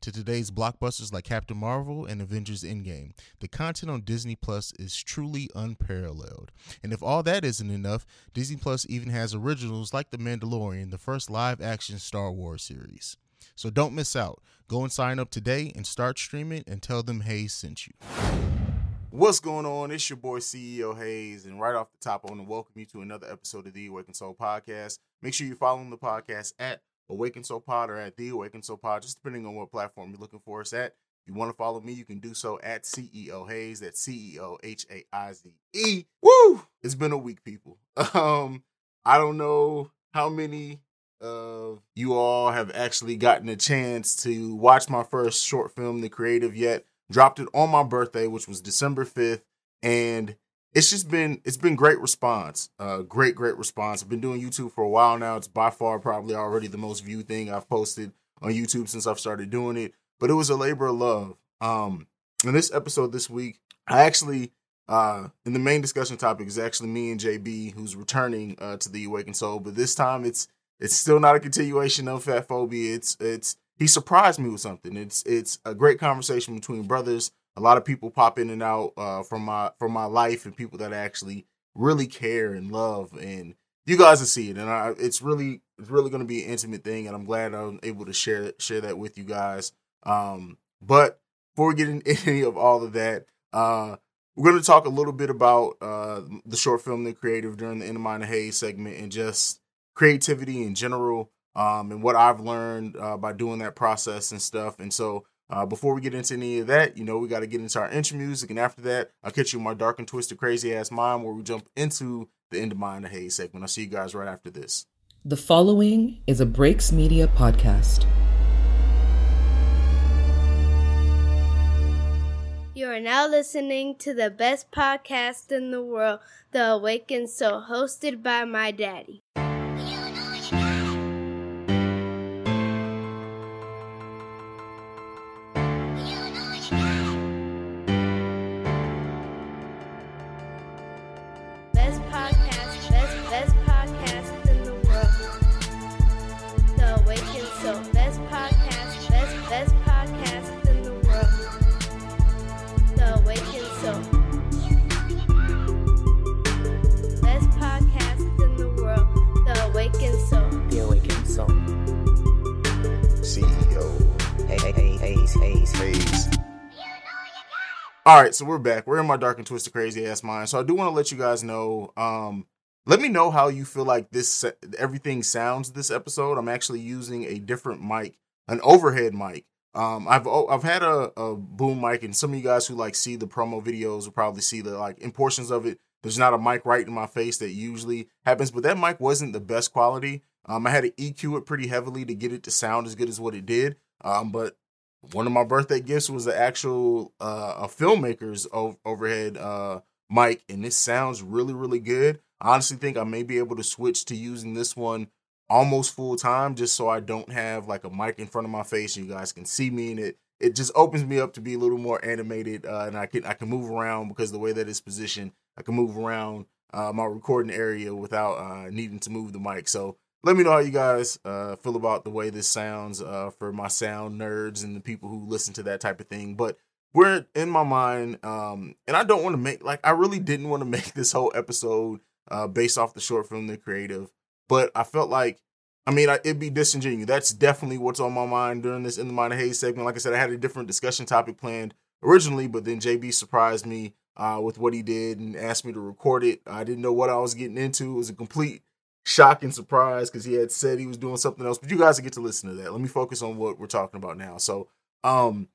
to today's blockbusters like Captain Marvel and Avengers Endgame. The content on Disney Plus is truly unparalleled. And if all that isn't enough, Disney Plus even has originals like The Mandalorian, the first live action Star Wars series. So don't miss out. Go and sign up today and start streaming and tell them Haize sent you. What's going on? It's your boy CEO Haize, and right off the top, I want to welcome you to another episode of the Awaken Soul Podcast. Make sure you're following the podcast at Awaken Soul Pod or at the Awaken Soul Pod, just depending on what platform you're looking for us at. If you want to follow me, you can do so at CEO Haize. That's C E O H A I Z E. Woo! It's been a week, people. Um, I don't know how many of you all have actually gotten a chance to watch my first short film, The Creative, yet. Dropped it on my birthday, which was December 5th, and it's just been it's been great response uh great great response. I've been doing youtube for a while now. It's by far probably already the most viewed thing i've posted on youtube since i've started doing it but it was a labor of love. Um in this episode this week i actually uh in the main discussion topic is actually me and jb who's returning uh to the awakened soul but this time it's it's still not a continuation of fat phobia. It's it's he surprised me with something. It's it's a great conversation between brothers a lot of people pop in and out uh, from my from my life and people that actually really care and love and you guys will see it and I, it's really it's really going to be an intimate thing and i'm glad i'm able to share share that with you guys. Um, but before we get into any of all of that uh, we're going to talk a little bit about uh, the short film the creative during the in the mind of Haize segment and just creativity in general um, and what i've learned uh, by doing that process and stuff and so uh, before we get into any of that, you know, we got to get into our intro music. And after that, I'll catch you in my dark and twisted, crazy ass mind where we jump into the end of Mind the Haize segment. I'll see you guys right after this. The following is a Breaks Media podcast. You are now listening to the best podcast in the world, The Awakened Soul, hosted by my daddy. All right, so we're back. We're in my dark and twisted, crazy ass mind. So I do want to let you guys know. Um, let me know how you feel like this everything sounds this episode. I'm actually using a different mic, an overhead mic. Um, I've I've had a, a boom mic, and some of you guys who like see the promo videos will probably see the like in portions of it. There's not a mic right in my face that usually happens, but that mic wasn't the best quality. Um, I had to EQ it pretty heavily to get it to sound as good as what it did. Um, but one of my birthday gifts was the actual uh, a filmmaker's o- overhead uh, mic, and this sounds really, really good. I honestly think I may be able to switch to using this one almost full time, just so I don't have like a mic in front of my face and you guys can see me, and it it just opens me up to be a little more animated, uh, and I can I can move around because the way that it's positioned, I can move around uh, my recording area without uh, needing to move the mic. So let me know how you guys uh, feel about the way this sounds uh, for my sound nerds and the people who listen to that type of thing. But we're in my mind, um, and I don't want to make like I really didn't want to make this whole episode uh, based off the short film, The Creative, but I felt like. I mean, I, it'd be disingenuous. That's definitely what's on my mind during this in the mind of Haize segment. Like I said, I had a different discussion topic planned originally, but then JB surprised me uh, with what he did and asked me to record it. I didn't know what I was getting into. It was a complete shock and surprise because he had said he was doing something else. But you guys get to listen to that. Let me focus on what we're talking about now. So, um,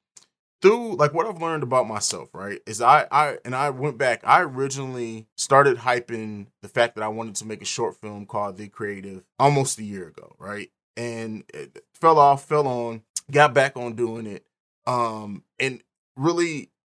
through like what I've learned about myself, right, is I I and I went back. I originally started hyping the fact that I wanted to make a short film called The Creative almost a year ago, right, and it fell off, fell on, got back on doing it, um, and really.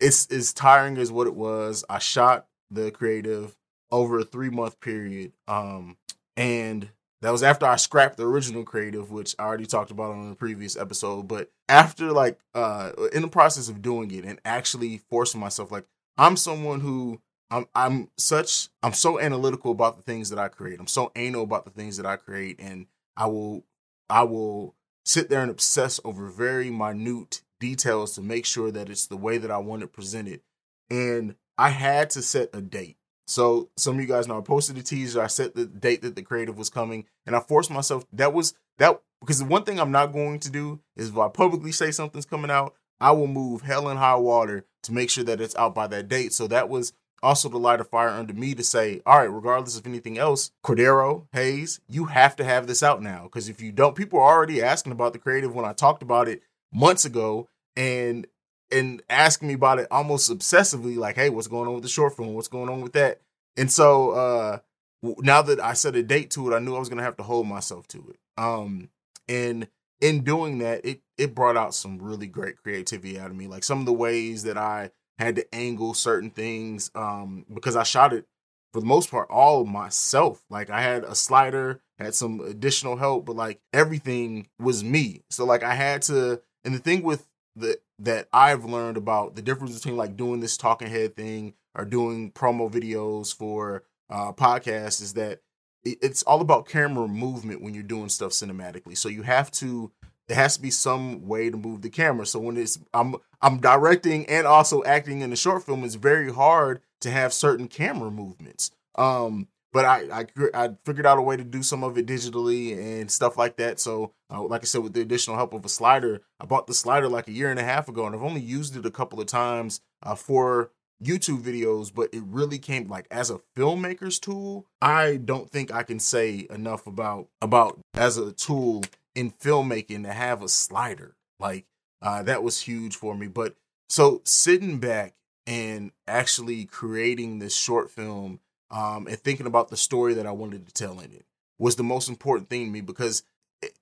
it's as tiring as what it was. I shot the creative over a three month period. Um, and that was after I scrapped the original creative, which I already talked about on the previous episode. But after like uh in the process of doing it and actually forcing myself, like I'm someone who I'm I'm such I'm so analytical about the things that I create. I'm so anal about the things that I create, and I will I will sit there and obsess over very minute details to make sure that it's the way that I want it presented. And I had to set a date. So some of you guys know I posted a teaser. I set the date that the creative was coming, and I forced myself. That was that because the one thing I'm not going to do is if I publicly say something's coming out, I will move hell and high water to make sure that it's out by that date. So that was also to light a fire under me to say, all right, regardless of anything else, Cordero, Haize, you have to have this out now. Because if you don't, people are already asking about the creative when I talked about it months ago and and asking me about it almost obsessively, like, hey, what's going on with the short film? What's going on with that? And so uh now that I set a date to it, I knew I was gonna have to hold myself to it. Um and in doing that, it it brought out some really great creativity out of me. Like some of the ways that I had to angle certain things um, because I shot it for the most part all myself. Like I had a slider, had some additional help, but like everything was me. So like I had to. And the thing with the that I've learned about the difference between like doing this talking head thing or doing promo videos for uh, podcasts is that it's all about camera movement when you're doing stuff cinematically. So you have to there has to be some way to move the camera. So when it's I'm I'm directing and also acting in a short film, it's very hard to have certain camera movements. Um, but I, I I figured out a way to do some of it digitally and stuff like that. So, uh, like I said, with the additional help of a slider, I bought the slider like a year and a half ago, and I've only used it a couple of times uh, for YouTube videos. But it really came like as a filmmaker's tool. I don't think I can say enough about about as a tool in filmmaking to have a slider. Like uh, that was huge for me. But so sitting back and actually creating this short film um, and thinking about the story that I wanted to tell in it was the most important thing to me because, it,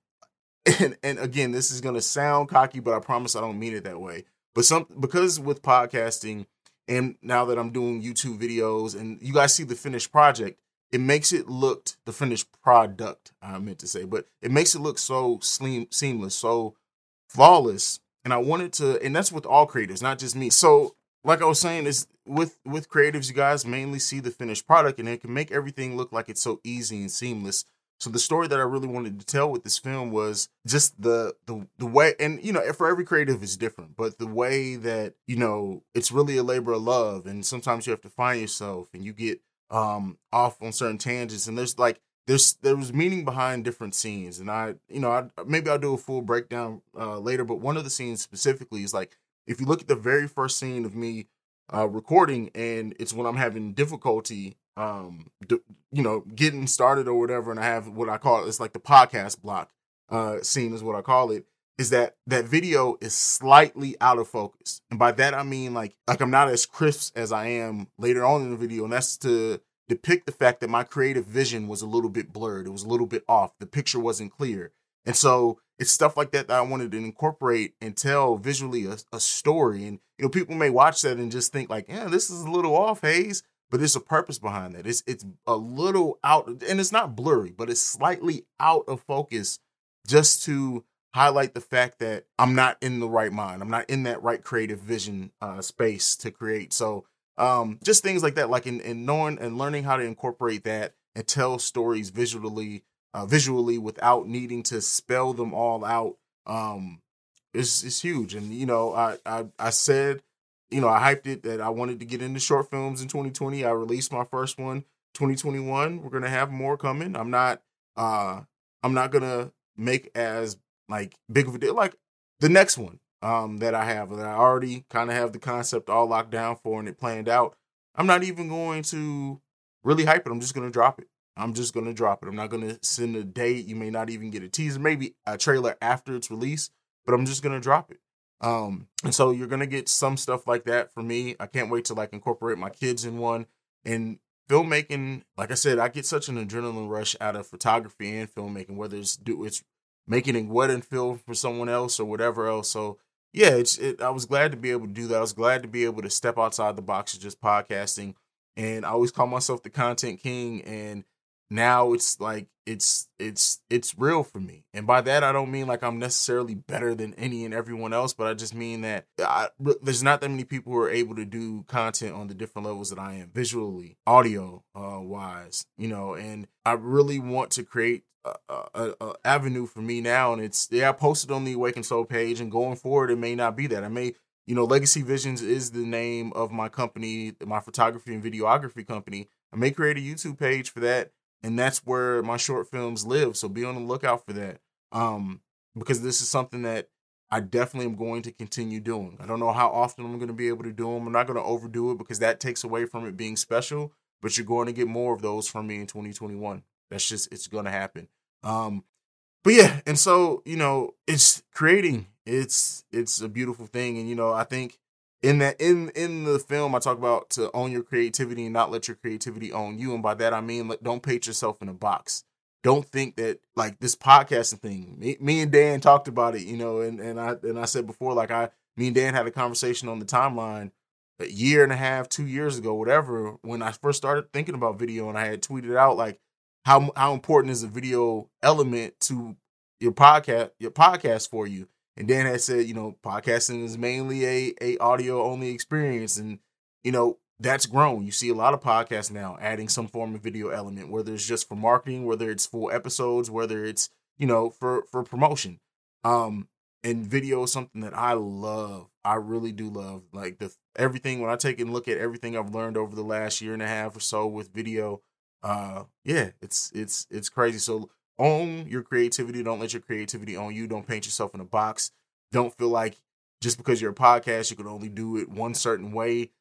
and, and again, this is gonna sound cocky, but I promise I don't mean it that way. But some because with podcasting and now that I'm doing YouTube videos and you guys see the finished project, it makes it look the finished product i meant to say but it makes it look so slim, seamless so flawless and i wanted to and that's with all creators not just me so like i was saying is with with creatives you guys mainly see the finished product and it can make everything look like it's so easy and seamless. So the story that i really wanted to tell with this film was just the the the way and you know for every creative is different but the way that you know it's really a labor of love and sometimes you have to find yourself and you get um off on certain tangents and there's like there's there was meaning behind different scenes and i you know I, maybe i'll do a full breakdown uh later but one of the scenes specifically is like if you look at the very first scene of me uh recording and it's when i'm having difficulty um d- you know getting started or whatever and i have what i call it's like the podcast block uh scene is what i call it is that that video is slightly out of focus. And by that I mean like like I'm not as crisp as I am later on in the video and that's to depict the fact that my creative vision was a little bit blurred. It was a little bit off. The picture wasn't clear. And so it's stuff like that that I wanted to incorporate and tell visually a, a story. And you know, people may watch that and just think like, yeah, this is a little off, Haize. But there's a purpose behind that. It's it's a little out, and it's not blurry, but it's slightly out of focus, just to highlight the fact that I'm not in the right mind. I'm not in that right creative vision uh, space to create. So um, just things like that, like in, in knowing and learning how to incorporate that and tell stories visually, uh, visually without needing to spell them all out. Um, is is huge. And you know, I, I I said, you know, I hyped it that I wanted to get into short films in 2020. I released my first one 2021. We're gonna have more coming. I'm not uh I'm not gonna make as like big of a deal. Like the next one um that I have that I already kind of have the concept all locked down for and it planned out. I'm not even going to really hype it. I'm just gonna drop it. I'm just gonna drop it. I'm not gonna send a date. You may not even get a teaser, maybe a trailer after its release, but I'm just gonna drop it. Um, and so you're gonna get some stuff like that for me. I can't wait to like incorporate my kids in one. And filmmaking, like I said, I get such an adrenaline rush out of photography and filmmaking, whether it's do it's making a wedding film for someone else or whatever else. So yeah, it's it, I was glad to be able to do that. I was glad to be able to step outside the box of just podcasting and I always call myself the content king. And now it's like it's it's it's real for me. And by that i don't mean like i'm necessarily better than any and everyone else but i just mean that I, there's not that many people who are able to do content on the different levels that i am visually audio uh, wise you know and i really want to create a, a, a, avenue for me now and it's yeah i posted on the awaken soul page and going forward it may not be that. I may you know legacy visions is the name of my company my photography and videography company. I may create a youtube page for that and that's where my short films live. So be on the lookout for that. Um, because this is something that I definitely am going to continue doing. I don't know how often I'm going to be able to do them. I'm not going to overdo it because that takes away from it being special. But you're going to get more of those from me in 2021. That's just it's going to happen. Um, but yeah, and so you know, it's creating. It's it's a beautiful thing, and you know, I think in that in in the film i talk about to own your creativity and not let your creativity own you. And by that i mean like, don't paint yourself in a box. Don't think that like this podcasting thing me, me and dan talked about it you know and and i and i said before like i me and dan had a conversation on the timeline a year and a half two years ago whatever when i first started thinking about video. And i had tweeted out like how how important is a video element to your podcast your podcast for you and Dan had said, you know, podcasting is mainly a a audio only experience, and you know that's grown. You see a lot of podcasts now adding some form of video element, whether it's just for marketing, whether it's full episodes, whether it's you know for for promotion. Um, and video is something that I love. I really do love. Like the everything when I take and look at everything I've learned over the last year and a half or so with video. Uh, yeah, it's it's it's crazy. So own your creativity. Don't let your creativity own you. Don't paint yourself in a box. Don't feel like just because you're a podcast, you can only do it one certain way.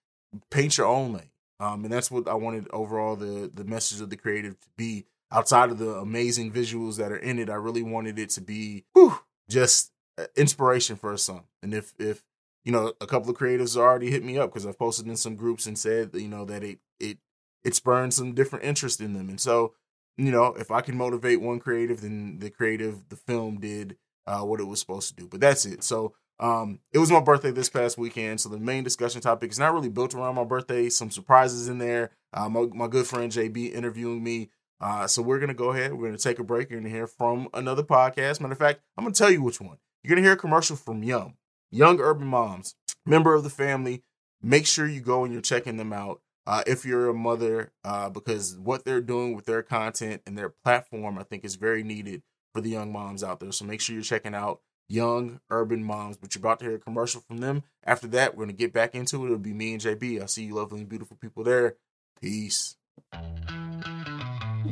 Paint your own lane. Um, and that's what I wanted overall the the message of the creative to be. Outside of the amazing visuals that are in it, I really wanted it to be whew, just inspiration for song. And if if you know a couple of creatives already hit me up because I've posted in some groups and said you know that it it it spurned some different interest in them. And so you know, if I can motivate one creative, then the creative, the film did uh, what it was supposed to do. But that's it. So um, it was my birthday this past weekend. So the main discussion topic is not really built around my birthday. Some surprises in there. Uh, my, my good friend JB interviewing me. Uh, so we're gonna go ahead. We're gonna take a break. You're gonna hear from another podcast. Matter of fact, I'm gonna tell you which one. You're gonna hear a commercial from Yum, Young Urban Moms, member of the family. Make sure you go and you're checking them out uh, if you're a mother, uh, because what they're doing with their content and their platform, I think, is very needed for the young moms out there. So make sure you're checking out Young Urban Moms. But you're about to hear a commercial from them. After that, we're going to get back into it. It'll be me and JB. I'll see you lovely and beautiful people there. Peace.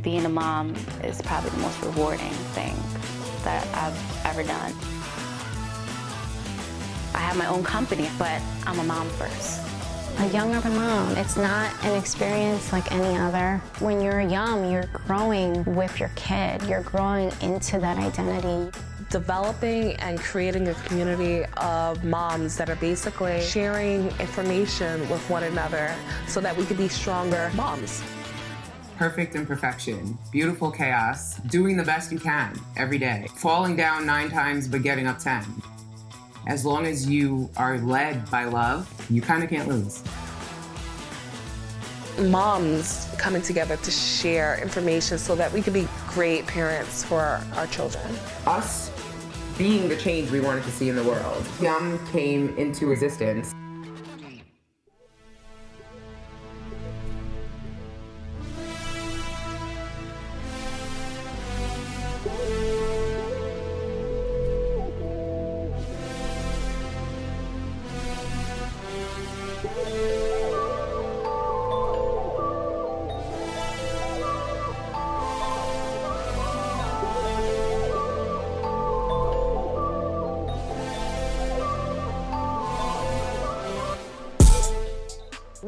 Being a mom is probably the most rewarding thing that I've ever done. I have my own company, but I'm a mom first a young urban mom. It's not an experience like any other. When you're young, you're growing with your kid, you're growing into that identity. Developing and creating a community of moms that are basically sharing information with one another so that we can be stronger moms. Perfect imperfection, beautiful chaos, doing the best you can every day, falling down nine times but getting up 10 as long as you are led by love, you kind of can't lose. Moms coming together to share information so that we can be great parents for our, our children. Us being the change we wanted to see in the world. Yum came into existence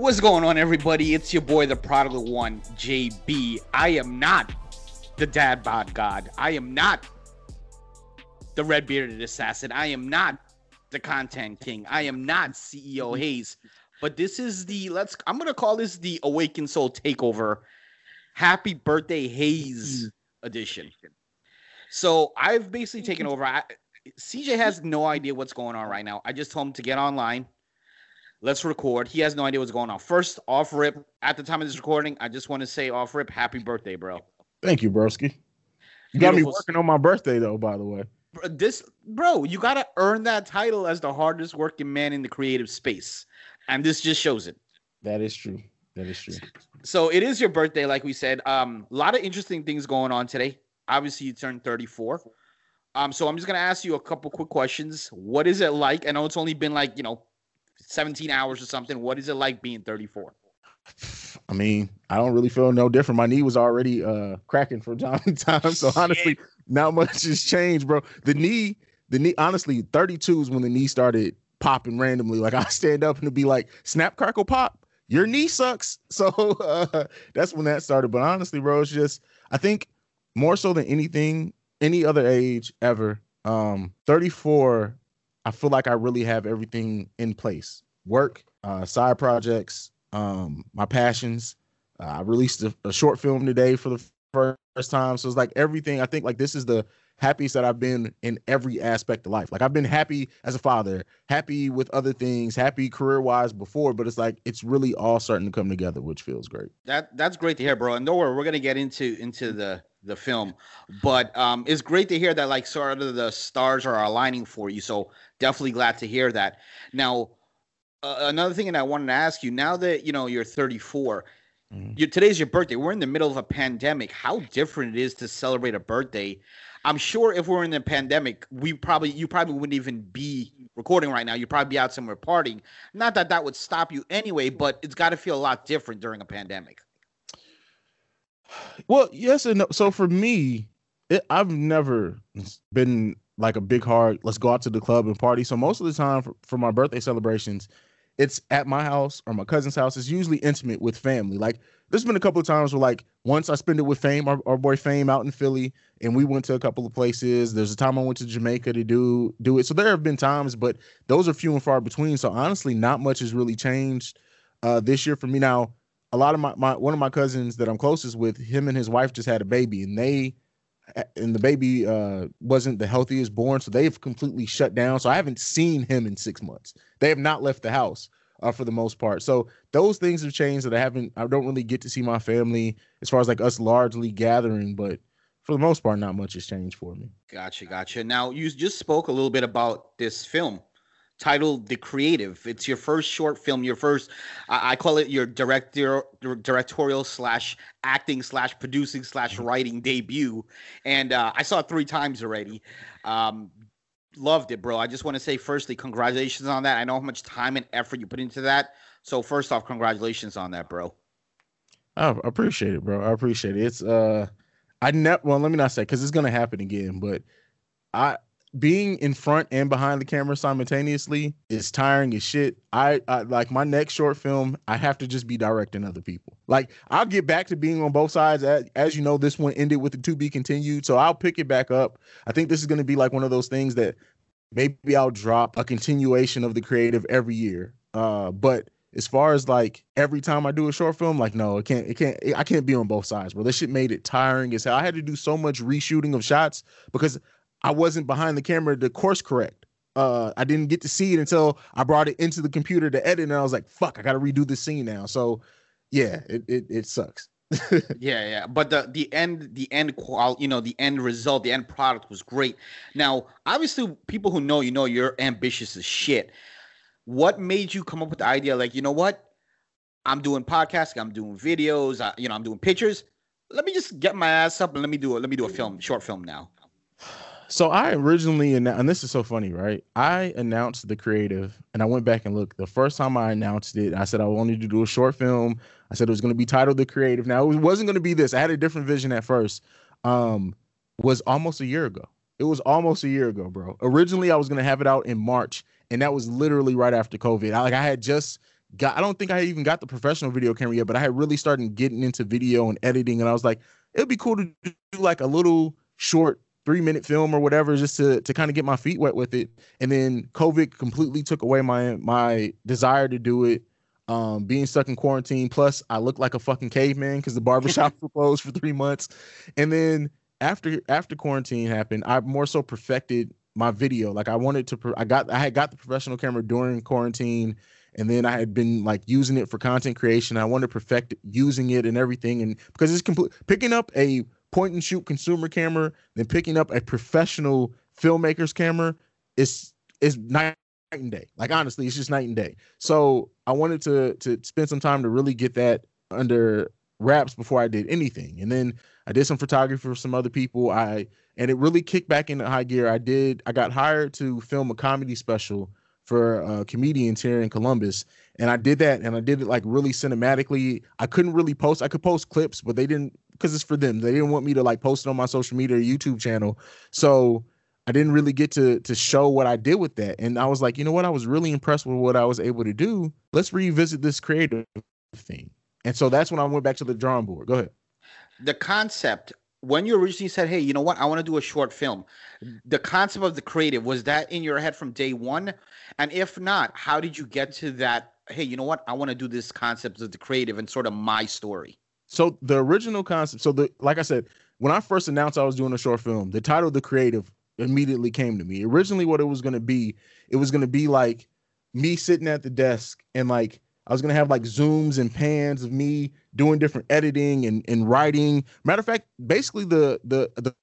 What's going on, everybody? It's your boy, the prodigal one, JB. I am not the dad bod god. I am not the red bearded assassin. I am not the content king. I am not CEO Haize. But this is the let's. I'm gonna call this the Awakened Soul Takeover. Happy birthday, Haize edition. So I've basically taken over. I, CJ has no idea what's going on right now. I just told him to get online Let's record. He has no idea what's going on. First, off rip, at the time of this recording, I just want to say off rip, happy birthday, bro. Thank you, broski. You got me working on my birthday though, by the way. Bro, This, bro, you gotta earn that title as the hardest working man in the creative space, and this just shows it. That is true. That is true. So it is your birthday, like we said. Um, a lot of interesting things going on today. Obviously, you turned 34. Um, so I'm just gonna ask you a couple quick questions. What is it like? I know it's only been like you know, 17 hours or something. What is it like being 34? I mean, I don't really feel no different. My knee was already uh cracking from time to time. So honestly, not much has changed, bro. The knee, the knee, honestly, 32 is when the knee started popping randomly. Like I stand up and it'd be like, snap, crackle, pop. Your knee sucks. So uh, that's when that started. But honestly, bro, it's just I think more so than anything, any other age ever, um, 34, I feel like I really have everything in place. Work, uh, side projects, um, my passions. Uh, I released a, a short film today for the first time. So it's like everything. I think like this is the happiest that I've been in every aspect of life. Like I've been happy as a father, happy with other things, happy career wise before, but it's like it's really all starting to come together, which feels great. That that's great to hear, bro. And don't worry, we're gonna get into into the the film, but um, it's great to hear that like sort of the stars are aligning for you. So definitely glad to hear that. Now, uh, another thing that I wanted to ask you, now that you know you're 34, you, today's your birthday. We're in the middle of a pandemic. How different it is to celebrate a birthday. I'm sure if we're in the pandemic, we probably you probably wouldn't even be recording right now. You'd probably be out somewhere partying. Not that that would stop you anyway, but it's got to feel a lot different during a pandemic. Well, yes and no. So for me, it, I've never been like a big hard. Let's go out to the club and party. So most of the time for, for my birthday celebrations, it's at my house or my cousin's house. It's usually intimate with family. Like there's been a couple of times where like once I spend it with Fame, our, our boy Fame out in Philly, and we went to a couple of places. There's a time I went to Jamaica to do do it. So there have been times, but those are few and far between. So honestly, not much has really changed uh, this year for me. Now, a lot of my, my one of my cousins that I'm closest with, him and his wife just had a baby, and they and the baby uh wasn't the healthiest born, so they've completely shut down. So I haven't seen him in six months. They have not left the house uh, for the most part. So those things have changed that I haven't. I don't really get to see my family as far as like us largely gathering, but for the most part, not much has changed for me. Gotcha, gotcha. Now you just spoke a little bit about this film titled The Creative. It's your first short film, your first I, I call it your director directorial slash acting slash producing slash writing debut. And uh, I saw it three times already. Um, loved it, bro. I just want to say firstly, congratulations on that. I know how much time and effort you put into that. So first off, congratulations on that, bro. I appreciate it, bro. I appreciate it. It's uh I never well, let me not say because it's gonna happen again, but I being in front and behind the camera simultaneously is tiring as shit. I, I like my next short film, I have to just be directing other people. Like I'll get back to being on both sides. As, as you know, this one ended with the to be continued. So I'll pick it back up. I think this is gonna be like one of those things that maybe I'll drop a continuation of the creative every year. Uh, but as far as like every time I do a short film, like no, it can't, it can't, I can't be on both sides, bro. This shit made it tiring as hell. I had to do so much reshooting of shots because I wasn't behind the camera to course correct. Uh, I didn't get to see it until I brought it into the computer to edit, and I was like, "Fuck, I got to redo the scene now." So, yeah, it it, it sucks. yeah, yeah, but the the end the end qual you know the end result the end product was great. Now, obviously, people who know you know you're ambitious as shit. What made you come up with the idea? Like, you know what? I'm doing podcasting. I'm doing videos. I, you know, I'm doing pictures. Let me just get my ass up and let me do it. Let me do a film, short film now. So I originally and this is so funny, right? I announced the creative, and I went back and looked. The first time I announced it, I said I wanted to do a short film. I said it was going to be titled The Creative. Now it wasn't going to be this. I had a different vision at first. Um, was almost a year ago. It was almost a year ago, bro. Originally, I was going to have it out in March, and that was literally right after COVID. I, like I had just got. I don't think I even got the professional video camera yet, but I had really started getting into video and editing, and I was like, it'd be cool to do like a little short three minute film or whatever just to to kind of get my feet wet with it. And then covid completely took away my my desire to do it um being stuck in quarantine. Plus i look like a fucking caveman because the barbershops were closed for three months. And then after after quarantine happened i more so perfected my video. Like i wanted to i got i had got the professional camera during quarantine and then I had been like using it for content creation. I wanted to perfect using it and everything, and because it's complete picking up a point and shoot consumer camera, than picking up a professional filmmaker's camera is is night and day. Like honestly, it's just night and day. So I wanted to to spend some time to really get that under wraps before I did anything, and then I did some photography for some other people. I and it really kicked back into high gear. I did. I got hired to film a comedy special for uh, comedians here in Columbus, and I did that, and I did it like really cinematically. I couldn't really post. I could post clips, but they didn't because it's for them. They didn't want me to like post it on my social media or YouTube channel. So I didn't really get to to show what I did with that. And I was like, you know what? I was really impressed with what I was able to do. Let's revisit this creative thing. And so that's when I went back to the drawing board. Go ahead. The concept when you originally said, "Hey, you know what? I want to do a short film." The concept of the creative was that in your head from day one, and if not, how did you get to that? Hey, you know what? I want to do this concept of the creative and sort of my story. So the original concept. So the like I said, when I first announced I was doing a short film, the title "The Creative" immediately came to me. Originally, what it was going to be, it was going to be like me sitting at the desk and like I was gonna have like zooms and pans of me doing different editing and, and writing. Matter of fact, basically the the the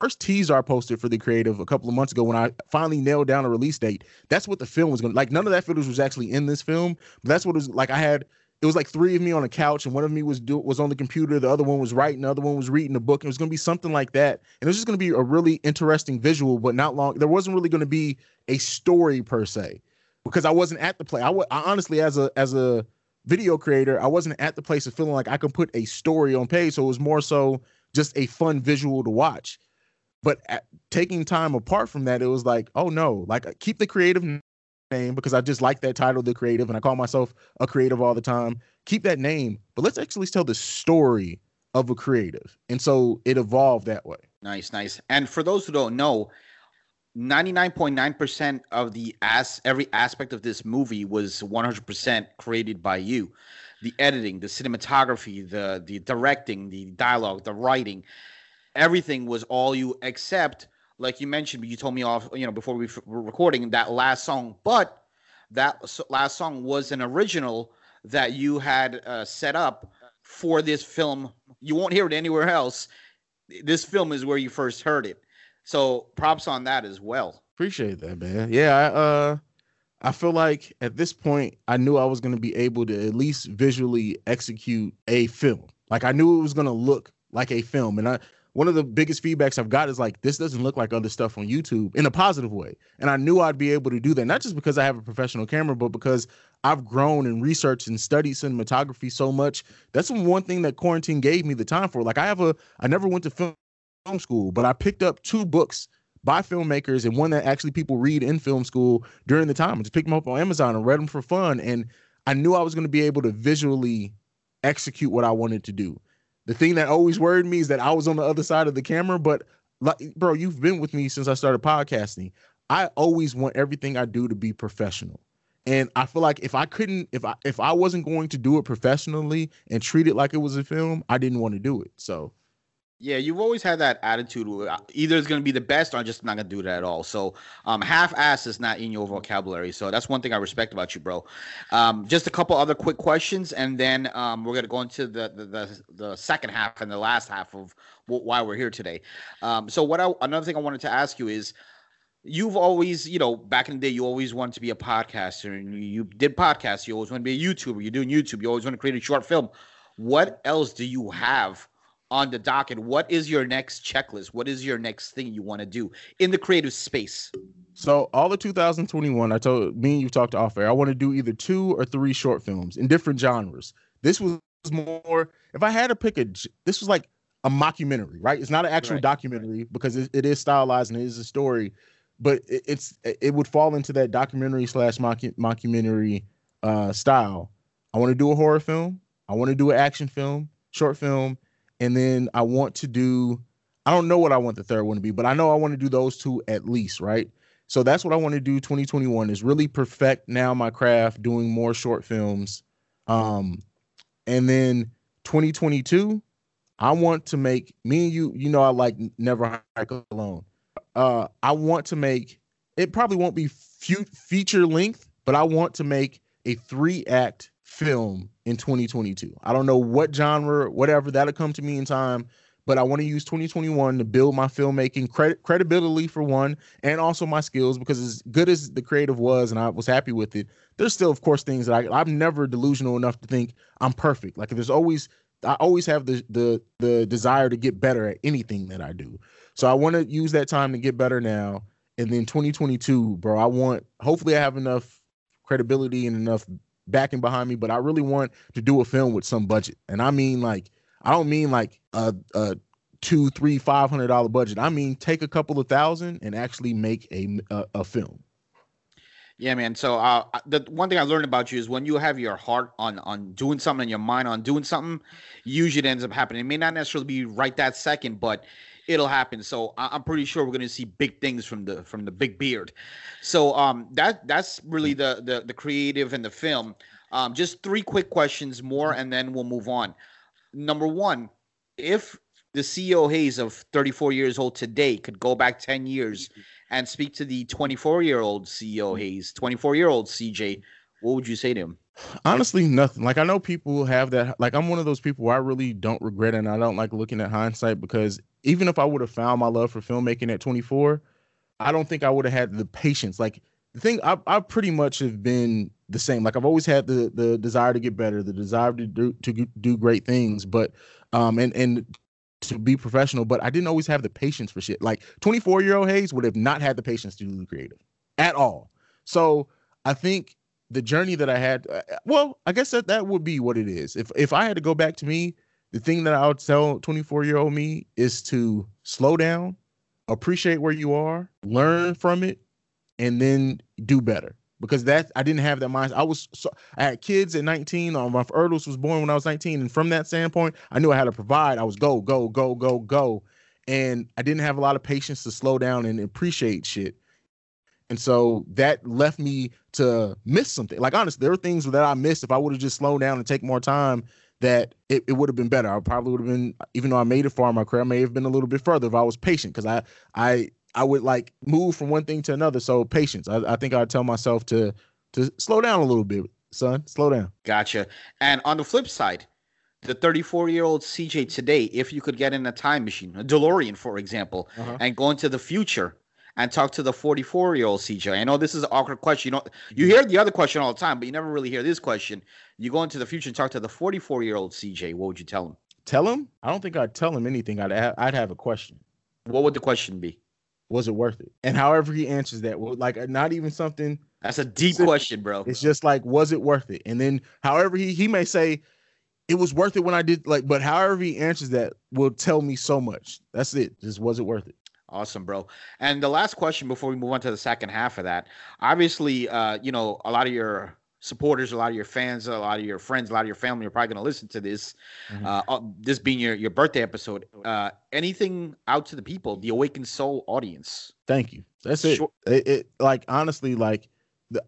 first teaser I posted for the creative a couple of months ago when I finally nailed down a release date. That's what the film was gonna like. None of that footage was actually in this film, but that's what it was like. I had it was like three of me on a couch, and one of me was do was on the computer, the other one was writing, the other one was reading a book. It was gonna be something like that, and it was just gonna be a really interesting visual, but not long. There wasn't really gonna be a story per se because I wasn't at the play. I, w- I honestly, as a as a video creator, I wasn't at the place of feeling like I could put a story on page. So it was more so just a fun visual to watch. But at, taking time apart from that, it was like, oh no, like keep the creative name because I just like that title, the creative, and I call myself a creative all the time. Keep that name, but let's actually tell the story of a creative. And so it evolved that way. Nice, nice. And for those who don't know, 99.9% of the as every aspect of this movie was 100% created by you the editing the cinematography the the directing the dialogue the writing everything was all you except like you mentioned you told me off you know before we were recording that last song but that last song was an original that you had uh, set up for this film you won't hear it anywhere else this film is where you first heard it so props on that as well. Appreciate that, man. Yeah, I uh I feel like at this point I knew I was going to be able to at least visually execute a film. Like I knew it was going to look like a film and I one of the biggest feedbacks I've got is like this doesn't look like other stuff on YouTube in a positive way. And I knew I'd be able to do that not just because I have a professional camera but because I've grown and researched and studied cinematography so much. That's one thing that quarantine gave me the time for. Like I have a I never went to film school, but I picked up two books by filmmakers and one that actually people read in film school during the time. I just picked them up on Amazon and read them for fun. And I knew I was going to be able to visually execute what I wanted to do. The thing that always worried me is that I was on the other side of the camera, but like, bro, you've been with me since I started podcasting. I always want everything I do to be professional. And I feel like if I couldn't, if I if I wasn't going to do it professionally and treat it like it was a film, I didn't want to do it. So yeah, you've always had that attitude. Uh, either it's going to be the best, or I'm just not going to do that at all. So, um, half-ass is not in your vocabulary. So that's one thing I respect about you, bro. Um, just a couple other quick questions, and then um, we're going to go into the, the, the the second half and the last half of why we're here today. Um, so, what I, another thing I wanted to ask you is, you've always, you know, back in the day, you always wanted to be a podcaster, and you did podcasts. You always want to be a YouTuber. You're doing YouTube. You always want to create a short film. What else do you have? On the docket. What is your next checklist? What is your next thing you want to do in the creative space? So all of 2021, I told me and you talked off air. I want to do either two or three short films in different genres. This was more. If I had to pick a, this was like a mockumentary, right? It's not an actual right. documentary because it, it is stylized and it is a story, but it, it's it would fall into that documentary slash mockumentary uh, style. I want to do a horror film. I want to do an action film, short film, and then I want to do I don't know what I want the third one to be, but I know I want to do those two at least, right? So that's what I want to do 2021 is really perfect now my craft doing more short films. Um and then 2022 I want to make me and you you know I like never hike alone. Uh I want to make it probably won't be feature length, but I want to make a three act film in 2022. I don't know what genre, whatever, that'll come to me in time. But I want to use 2021 to build my filmmaking credit credibility for one, and also my skills. Because as good as the creative was, and I was happy with it, there's still, of course, things that I, I'm never delusional enough to think I'm perfect. Like there's always, I always have the the the desire to get better at anything that I do. So I want to use that time to get better now. And then 2022, bro, I want. Hopefully, I have enough credibility and enough backing behind me, but I really want to do a film with some budget. And I mean like I don't mean like a, a two, three, five hundred dollar budget. I mean take a couple of thousand and actually make a a, a film. Yeah, man. So uh, the one thing I learned about you is when you have your heart on on doing something and your mind on doing something, usually it ends up happening. It may not necessarily be right that second, but it'll happen. So I, am pretty sure we're gonna see big things from the from the big beard. So um that that's really the the the creative and the film. Um, just three quick questions more, and then we'll move on. Number one, if the CEO Haize of 34 years old today could go back 10 years and speak to the 24 year old CEO Haize, 24 year old CJ, what would you say to him? Honestly, nothing. Like I know people have that. Like I'm one of those people where I really don't regret it, and I don't like looking at hindsight because even if I would have found my love for filmmaking at 24, I don't think I would have had the patience. Like the thing, I, I pretty much have been the same. Like I've always had the the desire to get better, the desire to do to do great things, but um and and to be professional, but I didn't always have the patience for shit. Like 24 year old Haize would have not had the patience to do the creative at all. So I think the journey that I had, uh, well, I guess that that would be what it is. If if I had to go back to me, the thing that I would tell 24 year old me is to slow down, appreciate where you are, learn from it, and then do better. Because that I didn't have that mindset. I was so, I had kids at 19. Um, my Erdels was born when I was 19, and from that standpoint, I knew I had to provide. I was go, go, go, go, go, and I didn't have a lot of patience to slow down and appreciate shit. And so that left me to miss something. Like honestly, there were things that I missed if I would have just slowed down and take more time that it, it would have been better. I probably would have been, even though I made it far in my career, I may have been a little bit further if I was patient because I I I would like move from one thing to another. So patience. I, I think I'd tell myself to to slow down a little bit, son. Slow down. Gotcha. And on the flip side, the 34 year old CJ today, if you could get in a time machine, a DeLorean, for example, uh-huh. and go into the future and talk to the 44 year old CJ. I know this is an awkward question. You know, you hear the other question all the time, but you never really hear this question. You go into the future and talk to the 44 year old CJ. What would you tell him? Tell him? I don't think I'd tell him anything. I'd have, I'd have a question. What would the question be? Was it worth it? And however he answers that, like uh, not even something. That's a deep question, bro. It's just like, was it worth it? And then however he he may say, it was worth it when I did like, but however he answers that will tell me so much. That's it. Just was it worth it? Awesome, bro. And the last question before we move on to the second half of that, obviously, uh, you know, a lot of your supporters, a lot of your fans, a lot of your friends, a lot of your family are probably going to listen to this. Mm-hmm. Uh, uh, this being your your birthday episode, uh, anything out to the people, the Awakened Soul audience. Thank you. That's it. Sure. It, it. Like honestly, like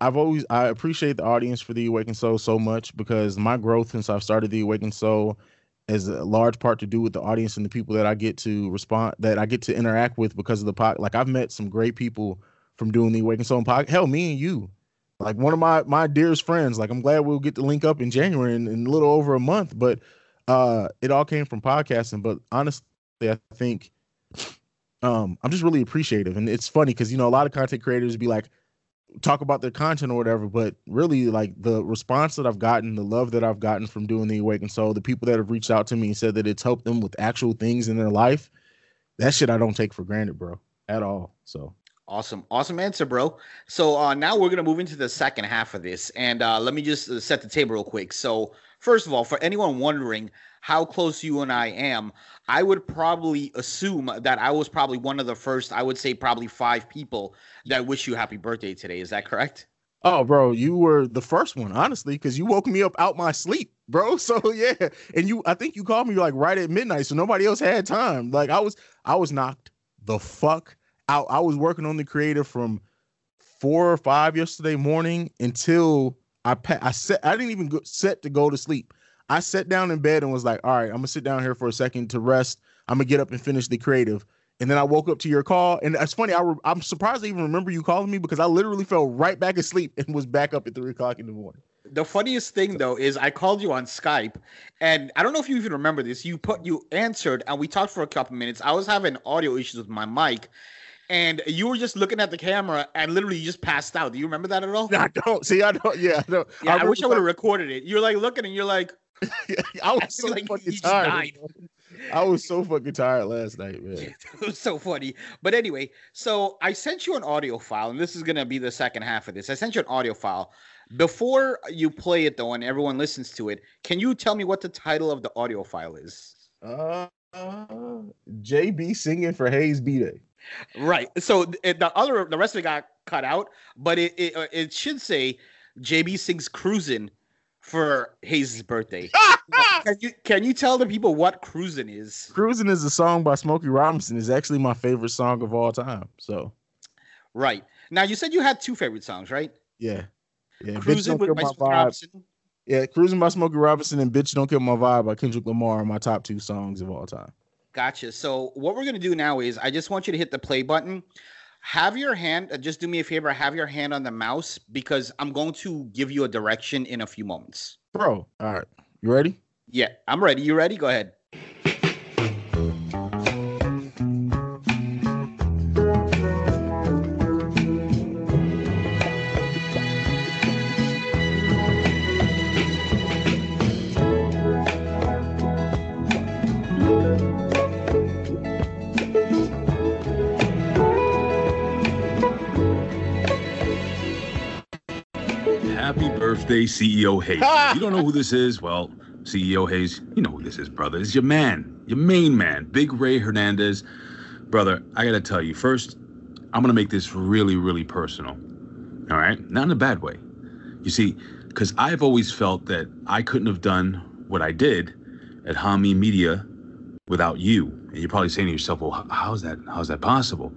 I've always I appreciate the audience for the Awakened Soul so much because my growth since I've started the Awakened Soul has a large part to do with the audience and the people that I get to respond that I get to interact with because of the pod. Like I've met some great people from doing the Awaken Soul podcast. Hell, me and you, like one of my my dearest friends. Like I'm glad we'll get to link up in January in, in a little over a month. But uh, it all came from podcasting. But honestly, I think um, I'm just really appreciative, and it's funny because you know a lot of content creators be like, talk about their content or whatever, but really like the response that I've gotten, the love that I've gotten from doing the Awakened Soul, the people that have reached out to me and said that it's helped them with actual things in their life, that shit I don't take for granted, bro, at all. So Awesome, awesome answer, bro. So uh, now we're gonna move into the second half of this, and uh, let me just uh, set the table real quick. So first of all, for anyone wondering how close you and I am, I would probably assume that I was probably one of the first. I would say probably five people that wish you happy birthday today. Is that correct? Oh, bro, you were the first one, honestly, because you woke me up out my sleep, bro. So yeah, and you, I think you called me like right at midnight, so nobody else had time. Like I was, I was knocked the fuck out. I was working on the creative from four or five yesterday morning until I I set I didn't even go, set to go to sleep. I sat down in bed and was like, all right, I'm gonna sit down here for a second to rest. I'm gonna get up and finish the creative. And then I woke up to your call, and it's funny. I re- I'm surprised I even remember you calling me because I literally fell right back asleep and was back up at three o'clock in the morning. The funniest thing though is I called you on Skype, and I don't know if you even remember this. You put you answered, and we talked for a couple minutes. I was having audio issues with my mic, and you were just looking at the camera, and literally you just passed out. Do you remember that at all? I don't see. I don't. Yeah, I don't. Yeah, I, remember wish I would have recorded it. You're like looking, and you're like, I was so like, fucking tired. I was so fucking tired last night, man. it was so funny. But anyway, so I sent you an audio file, and this is gonna be the second half of this. I sent you an audio file. Before you play it though, and everyone listens to it, can you tell me what the title of the audio file is? Uh, JB singing for Haize B Day. Right. So the other, the rest of it got cut out, but it it, uh, it should say JB sings cruising for Haize' birthday. can you can you tell the people what cruising is? Cruising is a song by Smokey Robinson. Is actually my favorite song of all time. So Right. Now you said you had two favorite songs, right? yeah, yeah. Cruising with by Smokey. Robinson. Yeah, Cruising by Smokey Robinson and Bitch Don't Kill My Vibe by Kendrick Lamar are my top two songs of all time. Gotcha. So what we're gonna do now is I just want you to hit the play button. Have your hand. uh, Just do me a favor. Have your hand on the mouse because I'm going to give you a direction in a few moments. Bro, all right. You ready? Yeah, I'm ready. You ready? Go ahead. Birthday, CEO Haize. You don't know who this is, well, CEO Haize, you know who this is, brother. It's your man, your main man, Big Ray Hernandez. Brother, I gotta tell you, first, I'm gonna make this really, really personal. All right? Not in a bad way. You see, because I've always felt that I couldn't have done what I did at Hami Media without you. And you're probably saying to yourself, well, how's that how's that possible?